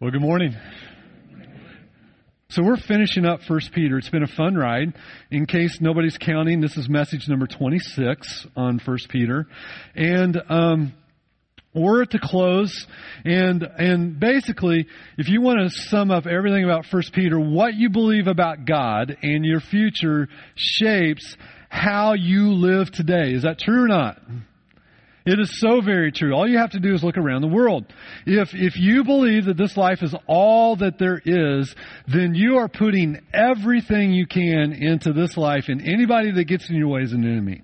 Well, good morning. So we're finishing up First Peter. It's been a fun ride. In case nobody's counting, this is message number 26 on First Peter, and um, we're at the close. And and basically, if you want to sum up everything about First Peter, what you believe about God and your future shapes how you live today. Is that true or not? It is so very true. All you have to do is look around the world. If, if you believe that this life is all that there is, then you are putting everything you can into this life, and anybody that gets in your way is an enemy.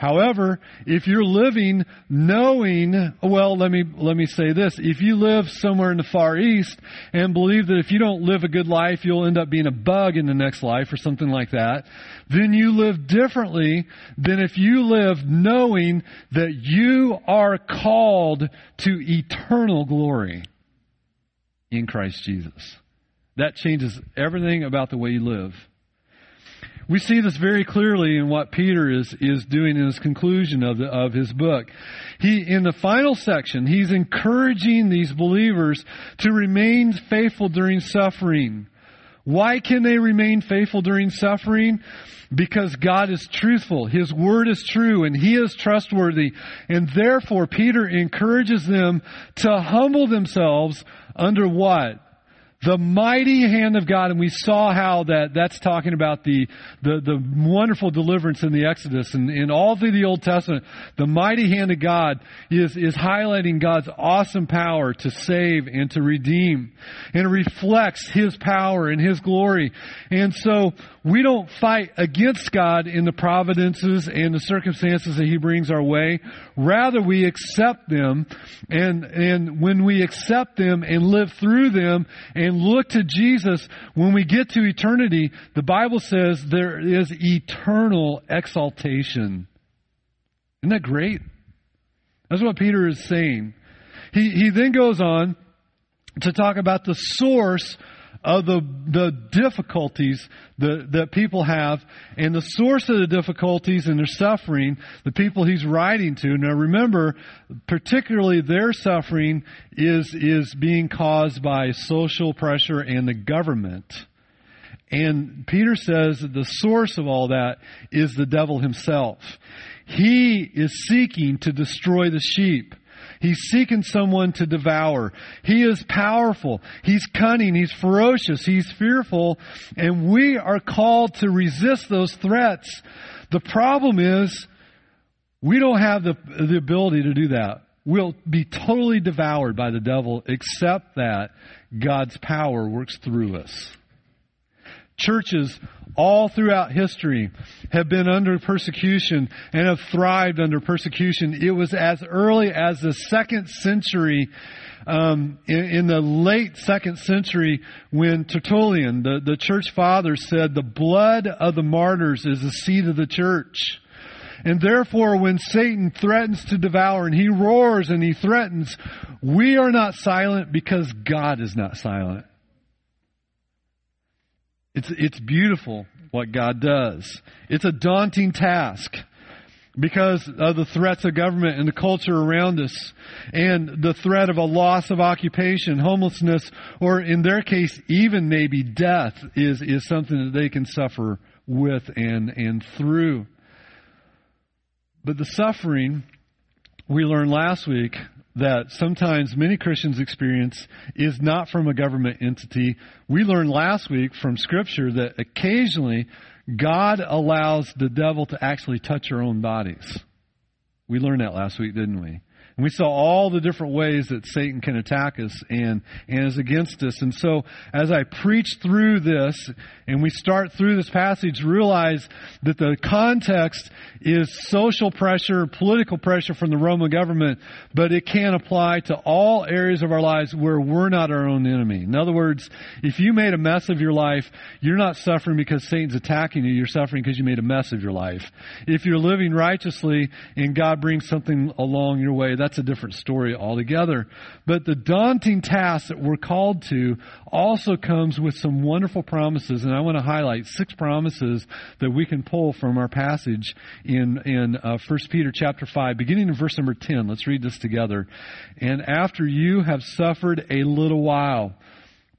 However, if you're living knowing, well, let me, let me say this. If you live somewhere in the Far East and believe that if you don't live a good life, you'll end up being a bug in the next life or something like that, then you live differently than if you live knowing that you are called to eternal glory in Christ Jesus. That changes everything about the way you live. We see this very clearly in what Peter is, is doing in his conclusion of, the, of his book. He, in the final section, he's encouraging these believers to remain faithful during suffering. Why can they remain faithful during suffering? Because God is truthful. His word is true and He is trustworthy. And therefore, Peter encourages them to humble themselves under what? The mighty hand of God, and we saw how that that's talking about the the, the wonderful deliverance in the Exodus and in all through the Old Testament, the mighty hand of God is is highlighting God's awesome power to save and to redeem, and it reflects His power and His glory. And so we don't fight against God in the providences and the circumstances that He brings our way. Rather, we accept them, and and when we accept them and live through them and look to Jesus, when we get to eternity, the Bible says there is eternal exaltation. Isn't that great? That's what Peter is saying. He, he then goes on to talk about the source of the, the difficulties that, that people have and the source of the difficulties and their suffering, the people he's writing to. Now remember, particularly their suffering is, is being caused by social pressure and the government. And Peter says that the source of all that is the devil himself. He is seeking to destroy the sheep. He's seeking someone to devour. He is powerful. He's cunning. He's ferocious. He's fearful. And we are called to resist those threats. The problem is we don't have the, the ability to do that. We'll be totally devoured by the devil except that God's power works through us. Churches all throughout history have been under persecution and have thrived under persecution. It was as early as the second century, um, in, in, the late second century, when Tertullian, the, the church father, said, The blood of the martyrs is the seed of the church. And therefore, when Satan threatens to devour and he roars and he threatens, we are not silent because God is not silent. It's, it's beautiful what God does. It's a daunting task because of the threats of government and the culture around us and the threat of a loss of occupation, homelessness, or in their case, even maybe death is, is something that they can suffer with and, and through. But the suffering we learned last week that sometimes many Christians experience is not from a government entity. We learned last week from Scripture that occasionally God allows the devil to actually touch our own bodies. We learned that last week, didn't we? And we saw all the different ways that Satan can attack us and, and is against us. And so as I preach through this and we start through this passage, realize that the context is social pressure, political pressure from the Roman government, but it can apply to all areas of our lives where we're not our own enemy. In other words, if you made a mess of your life, you're not suffering because Satan's attacking you, you're suffering because you made a mess of your life. If you're living righteously and God brings something along your way, that's a different story altogether. But the daunting task that we're called to also comes with some wonderful promises, and I want to highlight six promises that we can pull from our passage in in uh, 1 Peter chapter 5, beginning in verse number 10. Let's read this together. And after you have suffered a little while,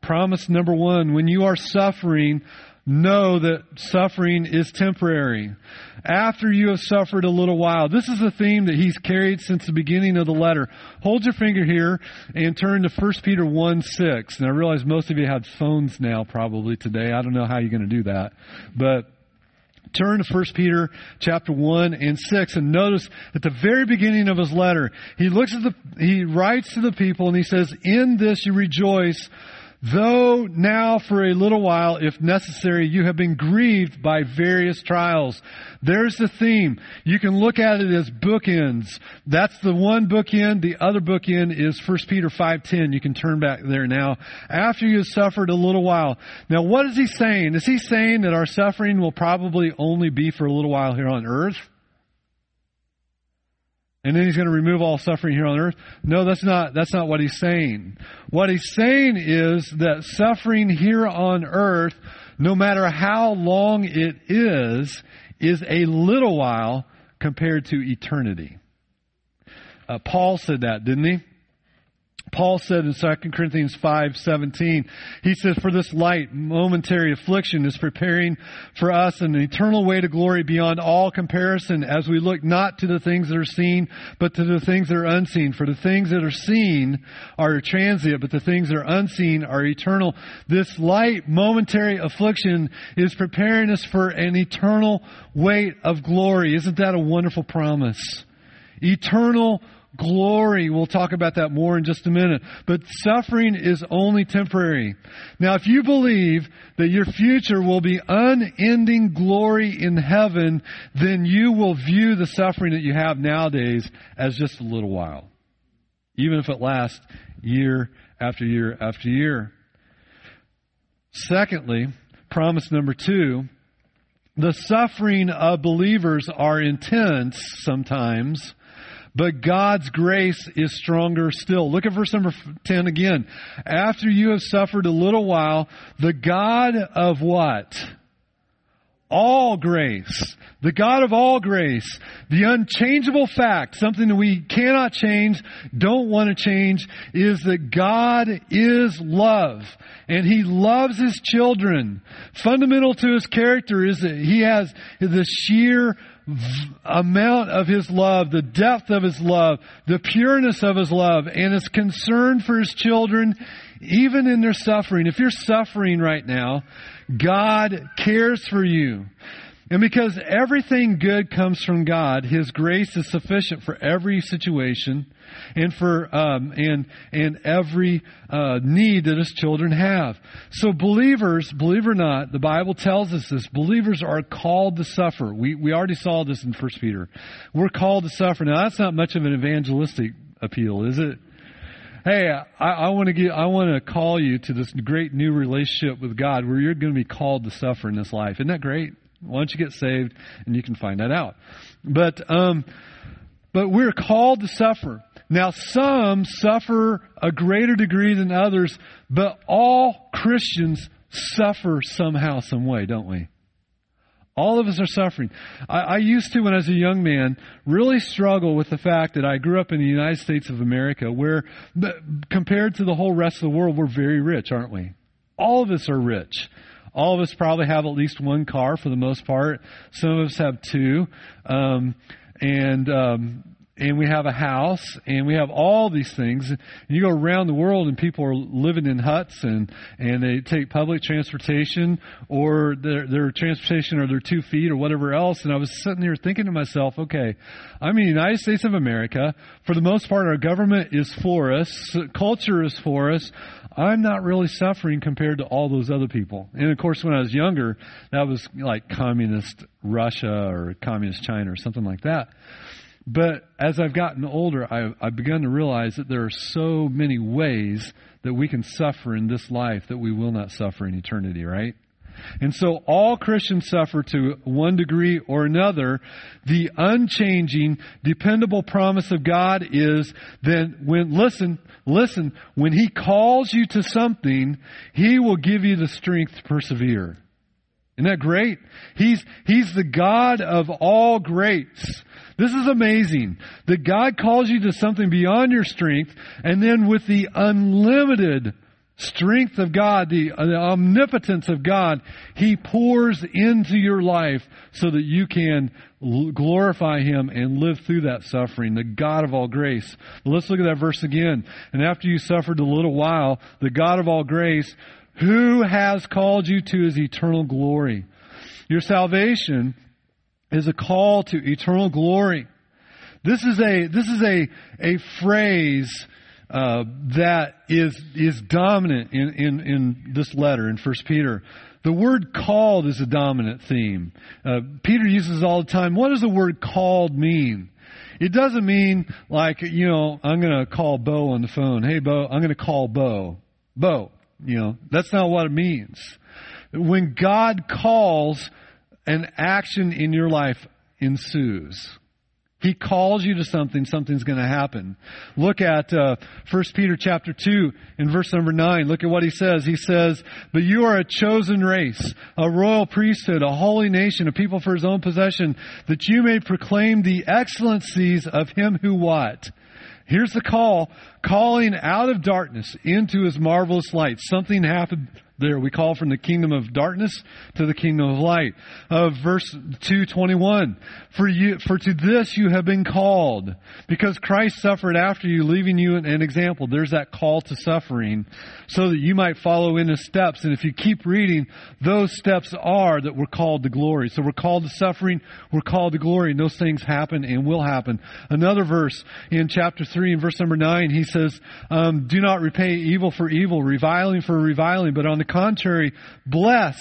promise number one, when you are suffering, know that suffering is temporary. After you have suffered a little while. This is a theme that he's carried since the beginning of the letter. Hold your finger here and turn to 1 Peter 1 6. And I realize most of you have phones now probably today. I don't know how you're going to do that. But turn to 1 Peter chapter 1 and 6 and notice at the very beginning of his letter, he looks at the, he writes to the people and he says, in this you rejoice, Though now for a little while, if necessary, you have been grieved by various trials. There's the theme. You can look at it as bookends. That's the one bookend. The other bookend is 1 Peter 5.10. You can turn back there now. After you have suffered a little while. Now what is he saying? Is he saying that our suffering will probably only be for a little while here on earth? And then he's going to remove all suffering here on earth. No, that's not, that's not what he's saying. What he's saying is that suffering here on earth, no matter how long it is, is a little while compared to eternity. Uh, Paul said that, didn't he? Paul said in 2 Corinthians 5:17, he says, "For this light momentary affliction is preparing for us an eternal way to glory beyond all comparison as we look not to the things that are seen, but to the things that are unseen. For the things that are seen are transient, but the things that are unseen are eternal. This light momentary affliction is preparing us for an eternal weight of glory." Isn't that a wonderful promise? Eternal glory. We'll talk about that more in just a minute. But suffering is only temporary. Now, if you believe that your future will be unending glory in heaven, then you will view the suffering that you have nowadays as just a little while. Even if it lasts year after year after year. Secondly, promise number two, the suffering of believers are intense sometimes, but God's grace is stronger still. Look at verse number 10 again. After you have suffered a little while, the God of what? All grace. The God of all grace. The unchangeable fact, something that we cannot change, don't want to change, is that God is love. And He loves His children. Fundamental to His character is that He has the sheer amount of his love, the depth of his love, the pureness of his love, and his concern for his children, even in their suffering. If you're suffering right now, God cares for you. And because everything good comes from God, His grace is sufficient for every situation and for um, and and every uh, need that His children have. So believers, believe or not, the Bible tells us this: believers are called to suffer. We we already saw this in First Peter. We're called to suffer. Now that's not much of an evangelistic appeal, is it? hey, I, I want to get, I want to call you to this great new relationship with God where you're going to be called to suffer in this life. Isn't that great? Why don't you get saved and you can find that out. But, um, but we're called to suffer. Now, some suffer a greater degree than others, but all Christians suffer somehow, some way, don't we? All of us are suffering. I, I, used to, when I was a young man, really struggle with the fact that I grew up in the United States of America, where, compared to the whole rest of the world, we're very rich, aren't we? All of us are rich. All of us probably have at least one car for the most part. Some of us have two. Um, and, um, and we have a house and we have all these things. And you go around the world and people are living in huts and, and they take public transportation or their, their transportation or their two feet or whatever else. And I was sitting here thinking to myself, okay, I'm in the United States of America. For the most part, our government is for us. Culture is for us. I'm not really suffering compared to all those other people. And of course, when I was younger, that was like communist Russia or communist China or something like that. But as I've gotten older, I've, I've begun to realize that there are so many ways that we can suffer in this life that we will not suffer in eternity, right? And so all Christians suffer to one degree or another. The unchanging, dependable promise of God is that when, listen, listen, when He calls you to something, He will give you the strength to persevere. Isn't that great? He's, He's the God of all grace. This is amazing. That God calls you to something beyond your strength, and then with the unlimited strength of God, the, uh, the, omnipotence of God, He pours into your life so that you can glorify Him and live through that suffering, the God of all grace. let's look at that verse again. And after you suffered a little while, the God of all grace, who has called you to His eternal glory. Your salvation is a call to eternal glory. This is a, this is a, a phrase uh, that is is dominant in, in, in this letter in First Peter. The word called is a dominant theme. Uh, Peter uses all the time. What does the word called mean? It doesn't mean like, you know, I'm going to call Bo on the phone. Hey, Bo, I'm going to call Bo. Bo. You know, that's not what it means. When God calls, an action in your life ensues. He calls you to something, something's going to happen. Look at uh, 1 Peter chapter 2 in verse number 9. Look at what he says. He says, But you are a chosen race, a royal priesthood, a holy nation, a people for his own possession, that you may proclaim the excellencies of him who what? Here's the call, calling out of darkness into his marvelous light. Something happened there. We call from the kingdom of darkness to the kingdom of light. Uh, verse 221. For you, for to this you have been called, because Christ suffered after you, leaving you an, an example. There's that call to suffering, so that you might follow in his steps. And if you keep reading, those steps are that we're called to glory. So we're called to suffering, we're called to glory, and those things happen and will happen. Another verse in chapter 3 in verse number 9, he says, um, Do not repay evil for evil, reviling for reviling, but on the contrary, bless.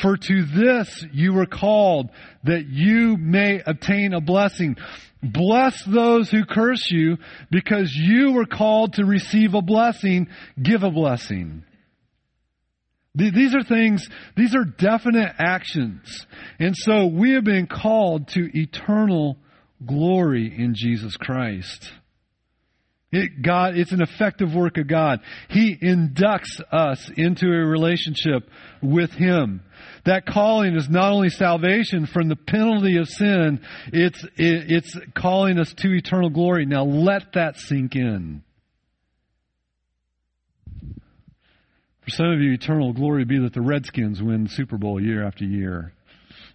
For to this you were called, that you may obtain a blessing. Bless those who curse you, because you were called to receive a blessing. Give a blessing. These are things, these are definite actions. And so we have been called to eternal glory in Jesus Christ. It, God, it's an effective work of God. He inducts us into a relationship with Him. That calling is not only salvation from the penalty of sin, it's, it, it's calling us to eternal glory. Now let that sink in. For some of you, eternal glory be that the Redskins win Super Bowl year after year.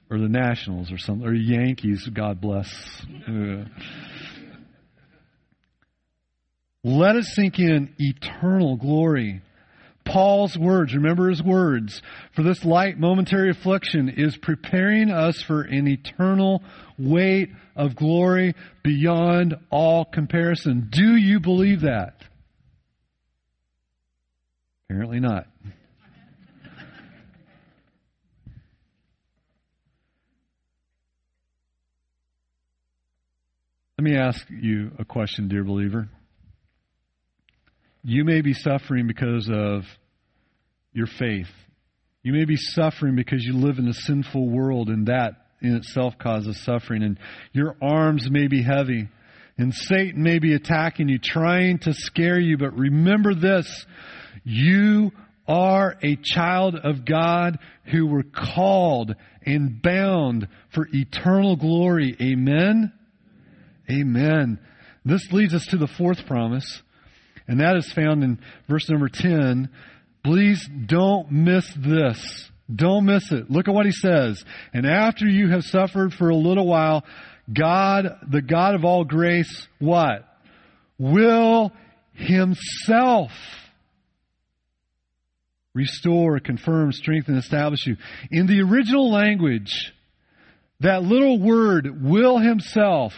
Or the Nationals or something. Or Yankees, God bless. Let us sink in eternal glory. Paul's words, remember his words, for this light momentary affliction is preparing us for an eternal weight of glory beyond all comparison. Do you believe that? Apparently not. Let me ask you a question, dear believer. You may be suffering because of your faith. You may be suffering because you live in a sinful world, and that in itself causes suffering. And your arms may be heavy, and Satan may be attacking you, trying to scare you. But remember this you are a child of God who were called and bound for eternal glory. Amen? Amen. This leads us to the fourth promise. And that is found in verse number 10. Please don't miss this. Don't miss it. Look at what he says. And after you have suffered for a little while, God, the God of all grace, what? Will himself restore, confirm, strengthen, establish you. In the original language, that little word, will himself,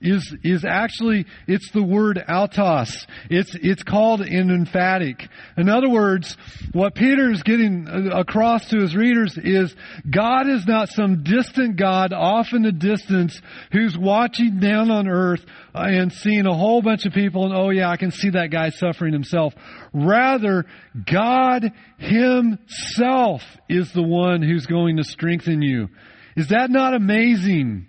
is, is actually, it's the word autos. It's, it's called an emphatic. In other words, what Peter is getting uh, across to his readers is God is not some distant God off in the distance who's watching down on earth and seeing a whole bunch of people and, oh yeah, I can see that guy suffering himself. Rather, God himself is the one who's going to strengthen you. Is that not amazing?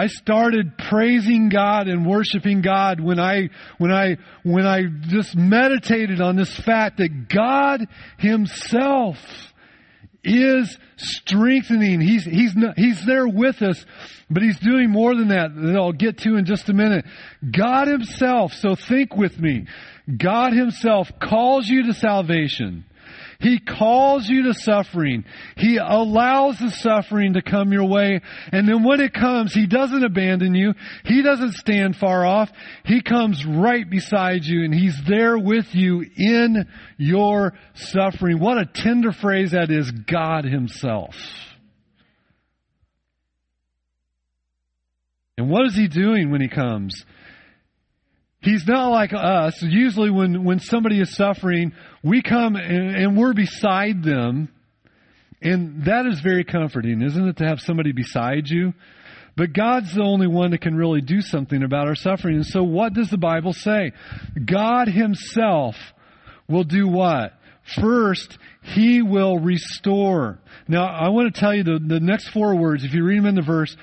I started praising God and worshiping God when I, when I, when I just meditated on this fact that God Himself is strengthening. He's, he's, not, he's there with us, but He's doing more than that that I'll get to in just a minute. God Himself, so think with me, God Himself calls you to salvation. He calls you to suffering. He allows the suffering to come your way. And then when it comes, He doesn't abandon you. He doesn't stand far off. He comes right beside you and He's there with you in your suffering. What a tender phrase that is, God Himself. And what is He doing when He comes? He's not like us. Usually when, when somebody is suffering, we come and, and, we're beside them. And that is very comforting, isn't it, to have somebody beside you? But God's the only one that can really do something about our suffering. And so what does the Bible say? God Himself will do what? First, He will restore. Now, I want to tell you the, the next four words, if you read them in the verse,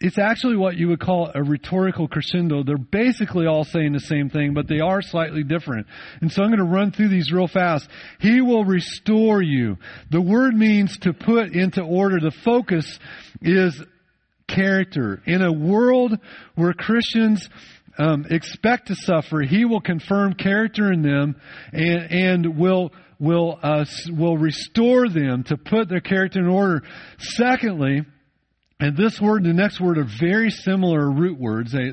it's actually what you would call a rhetorical crescendo. They're basically all saying the same thing, but they are slightly different. And so I'm going to run through these real fast. He will restore you. The word means to put into order. The focus is character. In a world where Christians um, expect to suffer, He will confirm character in them and, and will will, uh, will restore them to put their character in order. Secondly, and this word and the next word are very similar root words. They,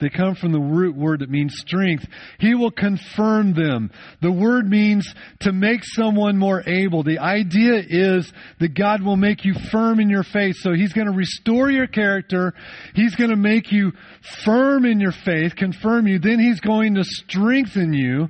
they come from the root word that means strength. He will confirm them. The word means to make someone more able. The idea is that God will make you firm in your faith. So He's going to restore your character. He's going to make you firm in your faith, confirm you. Then He's going to strengthen you.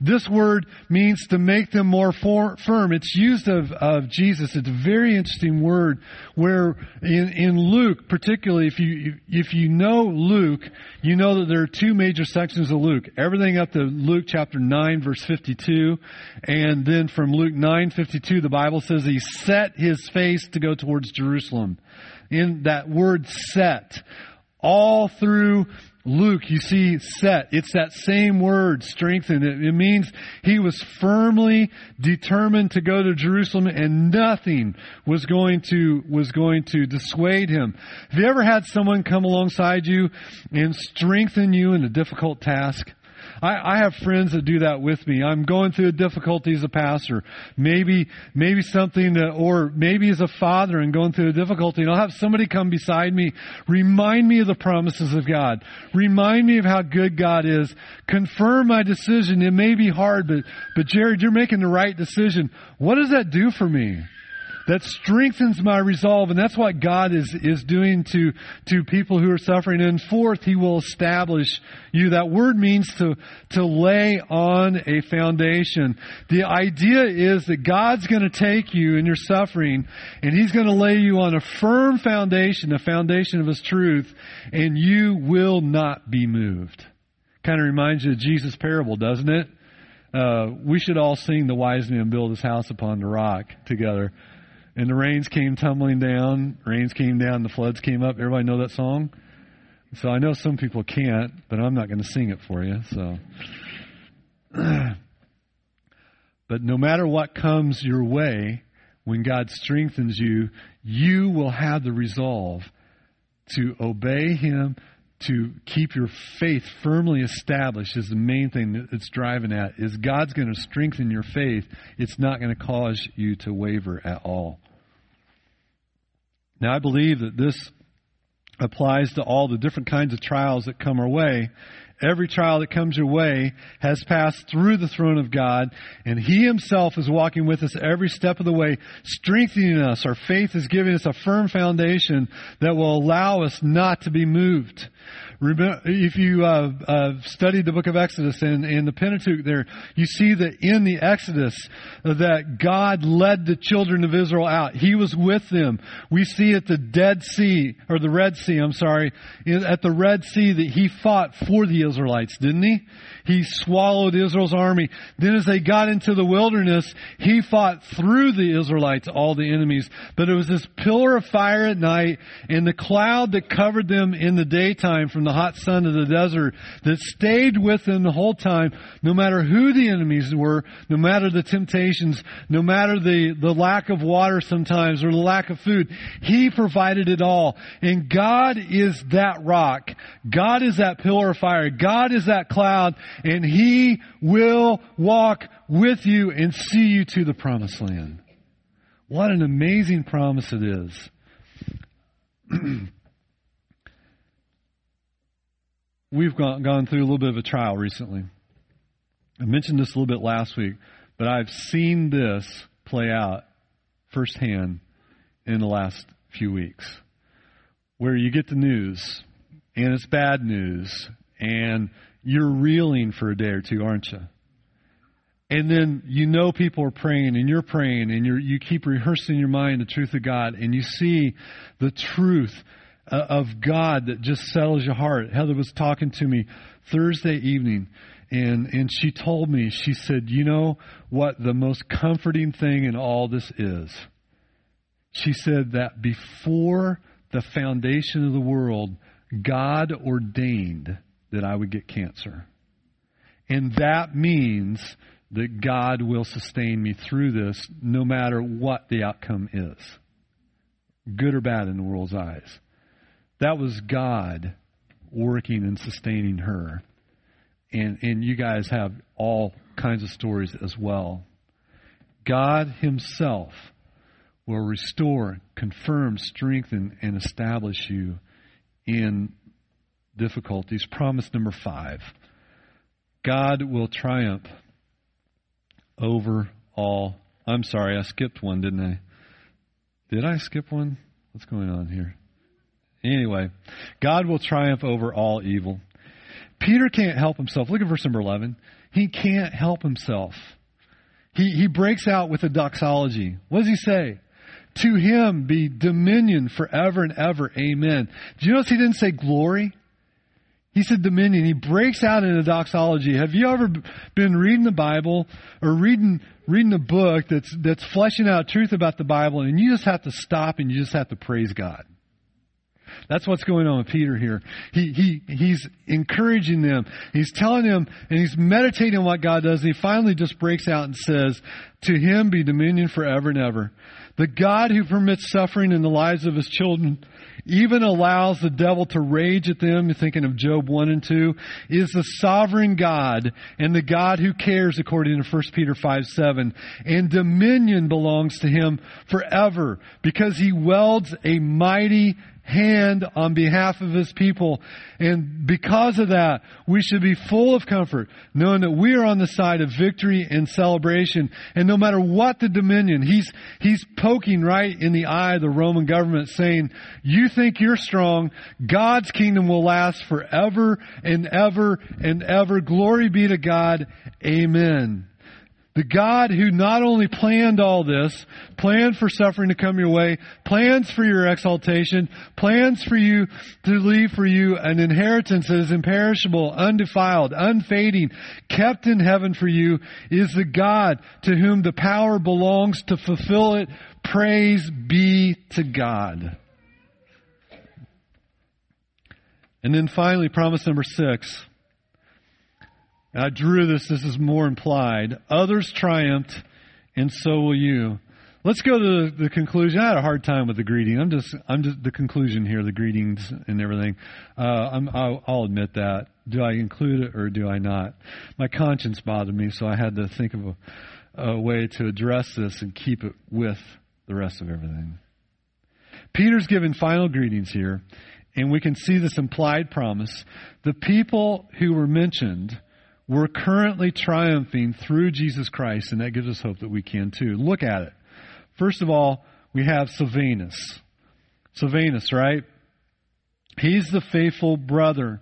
This word means to make them more for, firm. It's used of, of Jesus. It's a very interesting word where in, in Luke, particularly if you, if you know Luke, you know that there are two major sections of Luke. Everything up to Luke chapter 9 verse 52. And then from Luke 9 52, the Bible says he set his face to go towards Jerusalem. In that word set, all through Luke, you see set. It's that same word, strengthened. It, it, means he was firmly determined to go to Jerusalem and nothing was going to, was going to dissuade him. Have you ever had someone come alongside you and strengthen you in a difficult task? I, I have friends that do that with me. I'm going through a difficulty as a pastor. Maybe, maybe something that, or maybe as a father and going through a difficulty and I'll have somebody come beside me, remind me of the promises of God. Remind me of how good God is. Confirm my decision. It may be hard, but, but Jarred, you're making the right decision. What does that do for me? That strengthens my resolve. And that's what God is, is doing to, to people who are suffering. And fourth, He will establish you. That word means to, to lay on a foundation. The idea is that God's going to take you in your suffering and He's going to lay you on a firm foundation, a foundation of His truth, and you will not be moved. Kind of reminds you of Jesus' parable, doesn't it? Uh, we should all sing the wise man build his house upon the rock together and the rains came tumbling down. Rains came down, the floods came up. Everybody know that song? So I know some people can't, but I'm not going to sing it for you. So, but no matter what comes your way, when God strengthens you, you will have the resolve to obey Him, to keep your faith firmly established is the main thing that it's driving at is God's going to strengthen your faith. It's not going to cause you to waver at all. Now, I believe that this applies to all the different kinds of trials that come our way. every trial that comes your way has passed through the throne of God, and He Himself is walking with us every step of the way, strengthening us. Our faith is giving us a firm foundation that will allow us not to be moved. If you uh, uh, studied the book of Exodus and, and the Pentateuch there, you see that in the Exodus uh, that God led the children of Israel out. He was with them. We see at the Dead Sea, or the Red Sea, I'm sorry, at the Red Sea that He fought for the Israelites, didn't He? He swallowed Israel's army. Then as they got into the wilderness, He fought through the Israelites, all the enemies. But it was this pillar of fire at night and the cloud that covered them in the daytime from the hot sun of the desert that stayed with them the whole time, no matter who the enemies were, no matter the temptations, no matter the, the lack of water sometimes or the lack of food. He provided it all. And God is that rock. God is that pillar of fire. God is that cloud and He will walk with you and see you to the promised land. What an amazing promise it is. we've gone, gone through a little bit of a trial recently. I mentioned this a little bit last week, but I've seen this play out firsthand in the last few weeks. Where you get the news, and it's bad news, and you're reeling for a day or two, aren't you? And then you know people are praying and you're praying and you you keep rehearsing in your mind the truth of God and you see the truth uh, of God that just settles your heart. Heather was talking to me Thursday evening, and, and she told me, she said, You know what the most comforting thing in all this is? She said that before the foundation of the world, God ordained that I would get cancer. And that means that God will sustain me through this no matter what the outcome is, good or bad in the world's eyes. That was God working and sustaining her. And, and you guys have all kinds of stories as well. God Himself will restore, confirm, strengthen, and establish you in difficulties. Promise number five God will triumph over all. I'm sorry, I skipped one, didn't I? Did I skip one? What's going on here? Anyway, God will triumph over all evil. Peter can't help himself. Look at verse number 11. He can't help himself. He, he breaks out with a doxology. What does he say? To him be dominion forever and ever. Amen. Do you notice he didn't say glory? He said dominion. He breaks out in a doxology. Have you ever been reading the Bible or reading reading a book that's that's fleshing out truth about the Bible and you just have to stop and you just have to praise God? That's what's going on with Peter here. He, he, he's encouraging them. He's telling them and he's meditating on what God does. And he finally just breaks out and says, to him be dominion forever and ever. The God who permits suffering in the lives of his children, even allows the devil to rage at them, thinking of Job 1 and 2, is the sovereign God and the God who cares according to 1 Peter 5 7. And dominion belongs to him forever because he welds a mighty hand on behalf of his people. And because of that, we should be full of comfort, knowing that we are on the side of victory and celebration. And no matter what the dominion, he's, he's poking right in the eye of the Roman government saying, you think you're strong, God's kingdom will last forever and ever and ever. Glory be to God. Amen. The God who not only planned all this, planned for suffering to come your way, plans for your exaltation, plans for you to leave for you an inheritance that is imperishable, undefiled, unfading, kept in heaven for you, is the God to whom the power belongs to fulfill it. Praise be to God. And then finally, promise number six. I drew this, this is more implied. Others triumphed, and so will you. Let's go to the, conclusion. I had a hard time with the greeting. I'm just, I'm just the conclusion here, the greetings and everything. Uh, I'm, I'll, I'll admit that. Do I include it or do I not? My conscience bothered me, so I had to think of a, a way to address this and keep it with the rest of everything. Peter's giving final greetings here, and we can see this implied promise, the people who were mentioned were currently triumphing through Jesus Christ, and that gives us hope that we can too. Look at it. First of all, we have Silvanus. Silvanus, right? He's the faithful brother.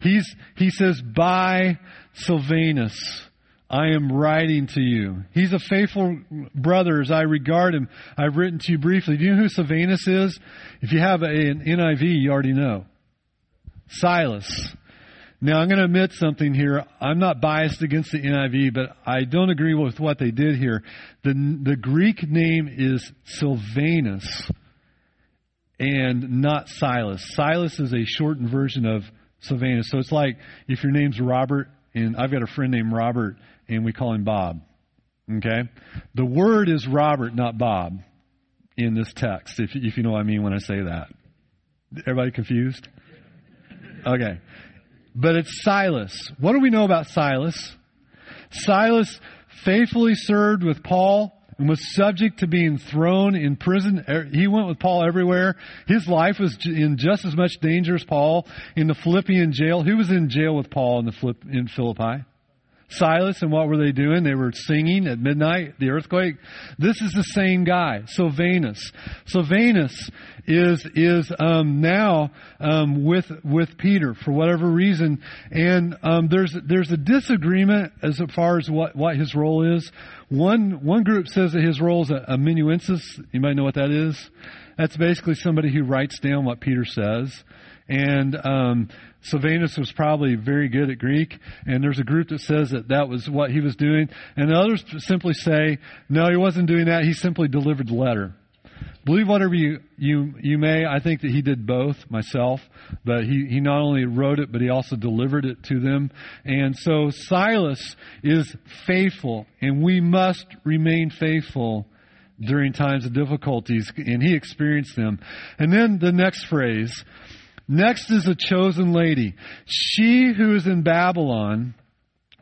He's, he says, by Silvanus, I am writing to you. He's a faithful brother as I regard him. I've written to you briefly. Do you know who Silvanus is? If you have an NIV, you already know. Silas. Now, I'm going to admit something here. I'm not biased against the NIV, but I don't agree with what they did here. The, the Greek name is Silvanus and not Silas. Silas is a shortened version of Silvanus. So it's like if your name's Robert, and I've got a friend named Robert, and we call him Bob. Okay? The word is Robert, not Bob, in this text, if, if you know what I mean when I say that. Everybody confused? Okay. But it's Silas. What do we know about Silas? Silas faithfully served with Paul and was subject to being thrown in prison. Er, he went with Paul everywhere. His life was in just as much danger as Paul in the Philippian jail. Who was in jail with Paul in the in Philippi? Silas, and what were they doing? They were singing at midnight, the earthquake. This is the same guy, Silvanus. Silvanus is is um, now um, with with Peter for whatever reason, and um, there's there's a disagreement as far as what what his role is. One one group says that his role is a, a amanuensis. You might know what that is. That's basically somebody who writes down what Peter says. And um, Silvanus was probably very good at Greek, and there's a group that says that that was what he was doing, and others simply say, no, he wasn't doing that. He simply delivered the letter. Believe whatever you, you, you may. I think that he did both myself, but he, he not only wrote it, but he also delivered it to them. And so Silas is faithful, and we must remain faithful during times of difficulties, and he experienced them. And then the next phrase, Next is a chosen lady. She who is in Babylon,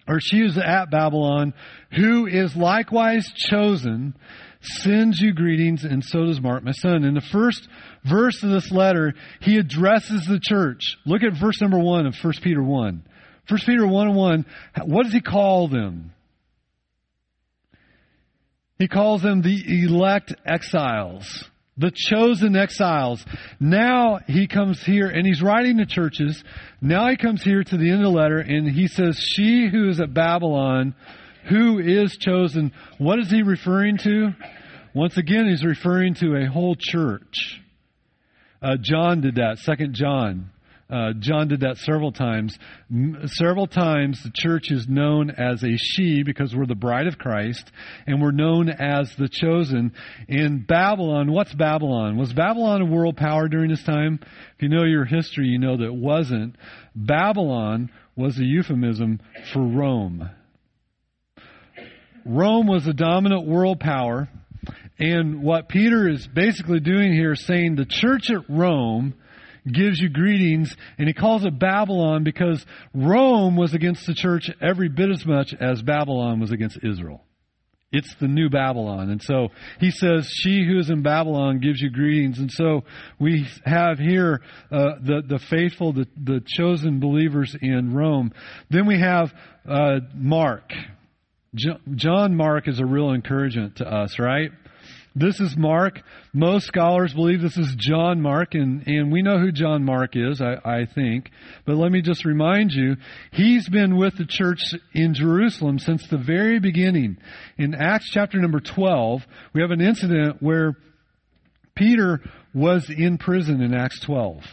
or she is at Babylon, who is likewise chosen, sends you greetings, and so does Mark, my son. In the first verse of this letter, he addresses the church. Look at verse number one of 1 Peter 1. 1 Peter 1 and 1, what does he call them? He calls them the elect exiles the chosen exiles. Now he comes here and he's writing to churches. Now he comes here to the end of the letter and he says, She who is at Babylon, who is chosen. What is he referring to? Once again, he's referring to a whole church. Uh, John did that, Second John. Uh, John did that several times. M- several times the church is known as a she because we're the bride of Christ and we're known as the chosen. In Babylon, what's Babylon? Was Babylon a world power during this time? If you know your history, you know that it wasn't. Babylon was a euphemism for Rome. Rome was a dominant world power. And what Peter is basically doing here is saying the church at Rome gives you greetings, and he calls it Babylon because Rome was against the church every bit as much as Babylon was against Israel. It's the new Babylon. And so he says, She who is in Babylon gives you greetings. And so we have here uh, the, the faithful, the, the chosen believers in Rome. Then we have uh, Mark. John Mark is a real encouragement to us, right? This is Mark. Most scholars believe this is John Mark, and, and we know who John Mark is, I, I think. But let me just remind you, he's been with the church in Jerusalem since the very beginning. In Acts chapter number 12, we have an incident where Peter was in prison in Acts 12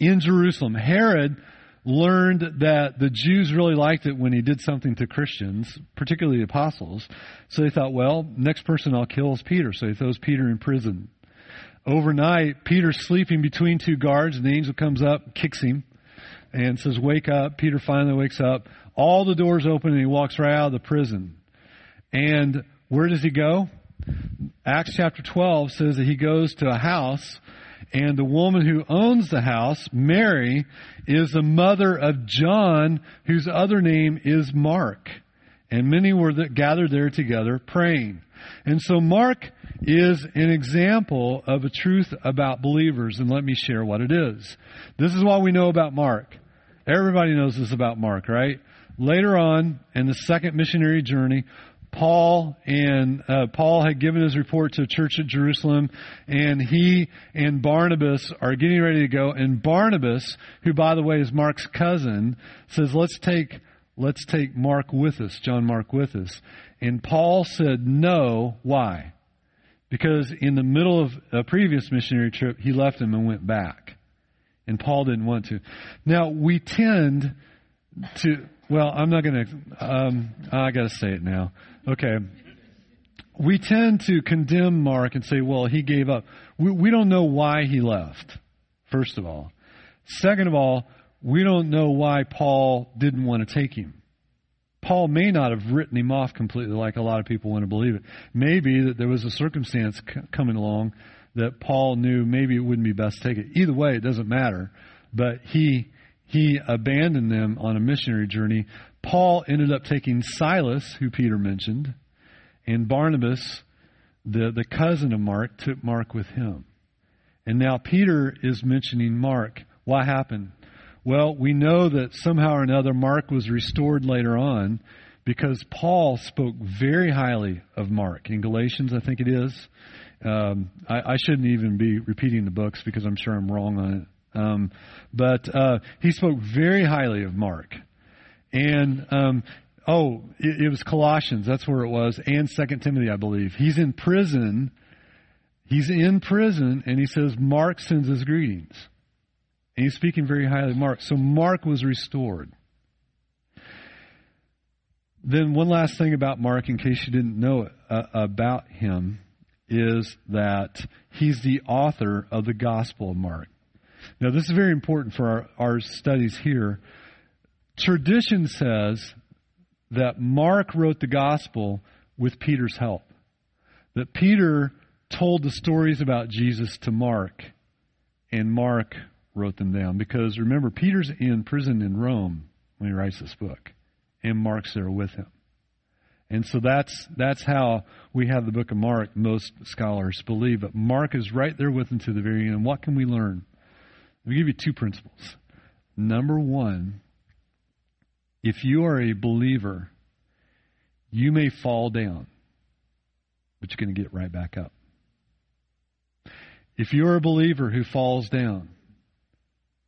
in Jerusalem. Herod learned that the Jews really liked it when he did something to Christians, particularly the apostles. So they thought, well, next person I'll kill is Peter. So he throws Peter in prison. Overnight, Peter's sleeping between two guards, and the angel comes up, kicks him, and says, Wake up. Peter finally wakes up. All the doors open, and he walks right out of the prison. And where does he go? Acts chapter 12 says that he goes to a house and the woman who owns the house, Mary, is the mother of John, whose other name is Mark. and many were gathered there together praying. And so Mark is an example of a truth about believers, and let me share what it is. This is what we know about Mark. Everybody knows this about Mark, right? Later on in the second missionary journey, Paul and uh, Paul had given his report to a church at Jerusalem, and he and Barnabas are getting ready to go. And Barnabas, who by the way is Mark's cousin, says, "Let's take let's take Mark with us, John Mark with us." And Paul said, "No. Why? Because in the middle of a previous missionary trip, he left him and went back, and Paul didn't want to. Now we tend to well, I'm not going to. Um, I got to say it now. Okay. We tend to condemn Mark and say, well, he gave up. We, we don't know why he left, first of all. Second of all, we don't know why Paul didn't want to take him. Paul may not have written him off completely like a lot of people want to believe it. Maybe that there was a circumstance c- coming along that Paul knew maybe it wouldn't be best to take it. Either way, it doesn't matter. But he he abandoned them on a missionary journey. Paul ended up taking Silas, who Peter mentioned, and Barnabas, the, the cousin of Mark, took Mark with him. And now Peter is mentioning Mark. What happened? Well, we know that somehow or another Mark was restored later on because Paul spoke very highly of Mark. In Galatians, I think it is. Um, I, I shouldn't even be repeating the books because I'm sure I'm wrong on it. Um, but uh, he spoke very highly of Mark. And um, oh, it, it, was Colossians. That's where it was, and Second Timothy, I believe. He's in prison. He's in prison, and he says Mark sends his greetings. And he's speaking very highly of Mark. So Mark was restored. Then one last thing about Mark, in case you didn't know uh, about him, is that he's the author of the Gospel of Mark. Now, this is very important for our, our studies here. Tradition says that Mark wrote the gospel with Peter's help. That Peter told the stories about Jesus to Mark, and Mark wrote them down. Because remember, Peter's in prison in Rome when he writes this book, and Mark's there with him. And so that's that's how we have the book of Mark. Most scholars believe, but Mark is right there with him to the very end. What can we learn? Let me give you two principles. Number one, if you are a believer, you may fall down, but you're going to get right back up. If you're a believer who falls down,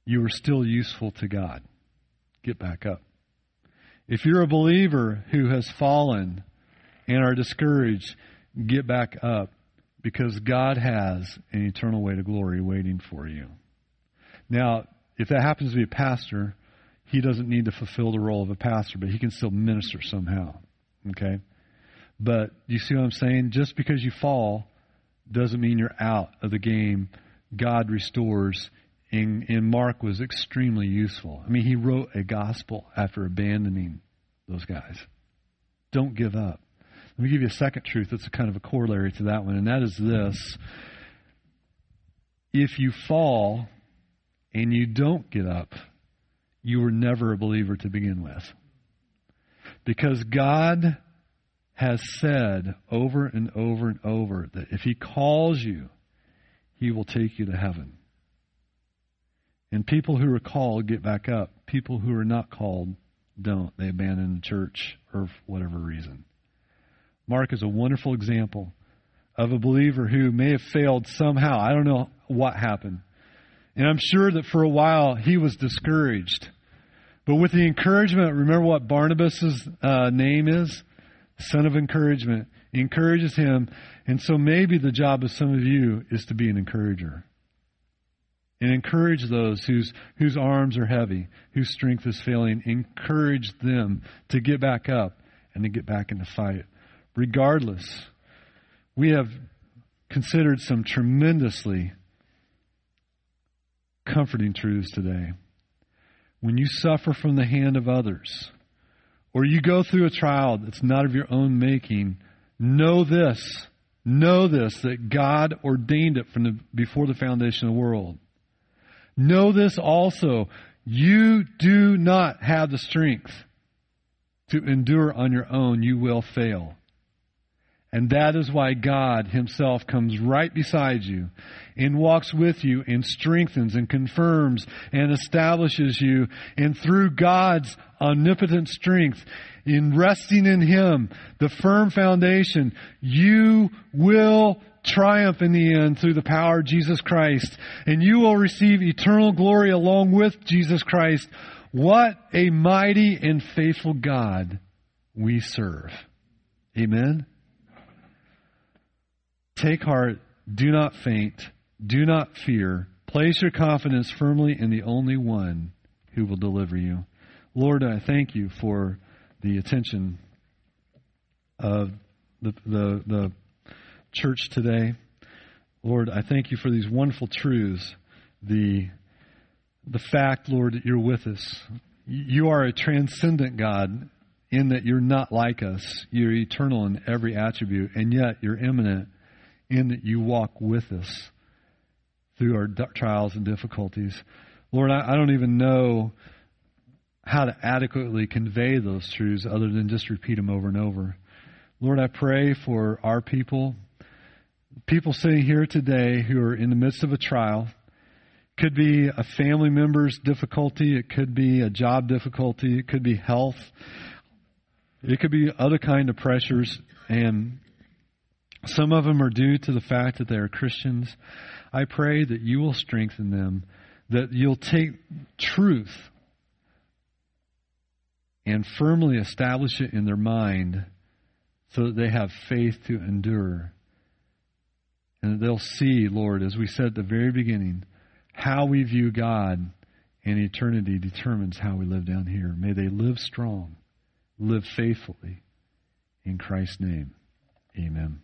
you are still useful to God. Get back up. If you're a believer who has fallen and are discouraged, get back up because God has an eternal way to glory waiting for you. Now, if that happens to be a pastor, he doesn't need to fulfill the role of a pastor, but he can still minister somehow. Okay? But you see what I'm saying? Just because you fall doesn't mean you're out of the game. God restores. And, and Mark was extremely useful. I mean, he wrote a gospel after abandoning those guys. Don't give up. Let me give you a second truth that's a kind of a corollary to that one, and that is this. If you fall, and you don't get up, you were never a believer to begin with. Because God has said over and over and over that if He calls you, He will take you to heaven. And people who are called get back up. People who are not called don't. They abandon the church for whatever reason. Mark is a wonderful example of a believer who may have failed somehow. I don't know what happened. And I'm sure that for a while he was discouraged. But with the encouragement, remember what Barnabas' uh, name is? Son of encouragement. He encourages him. And so maybe the job of some of you is to be an encourager. And encourage those whose, whose arms are heavy, whose strength is failing. Encourage them to get back up and to get back in the fight. Regardless, we have considered some tremendously comforting truths today. When you suffer from the hand of others, or you go through a trial that's not of your own making, know this. Know this that God ordained it from the, before the foundation of the world. Know this also. You do not have the strength to endure on your own, you will fail. And that is why God Himself comes right beside you and walks with you and strengthens and confirms and establishes you. And through God's omnipotent strength, in resting in Him, the firm foundation, you will triumph in the end through the power of Jesus Christ. And you will receive eternal glory along with Jesus Christ. What a mighty and faithful God we serve. Amen. Take heart, do not faint, do not fear. Place your confidence firmly in the only one who will deliver you. Lord, I thank you for the attention of the, the, the church today. Lord, I thank you for these wonderful truths. The, the fact, Lord, that you're with us. You are a transcendent God in that you're not like us. You're eternal in every attribute, and yet you're immanent in that you walk with us through our trials and difficulties. Lord, I, I don't even know how to adequately convey those truths other than just repeat them over and over. Lord, I pray for our people, people sitting here today who are in the midst of a trial. Could be a family member's difficulty, it could be a job difficulty, it could be health, it could be other kind of pressures, and some of them are due to the fact that they are Christians. I pray that you will strengthen them, that you'll take truth and firmly establish it in their mind so that they have faith to endure. And that they'll see, Lord, as we said at the very beginning, how we view God and eternity determines how we live down here. May they live strong, live faithfully. In Christ's name, amen.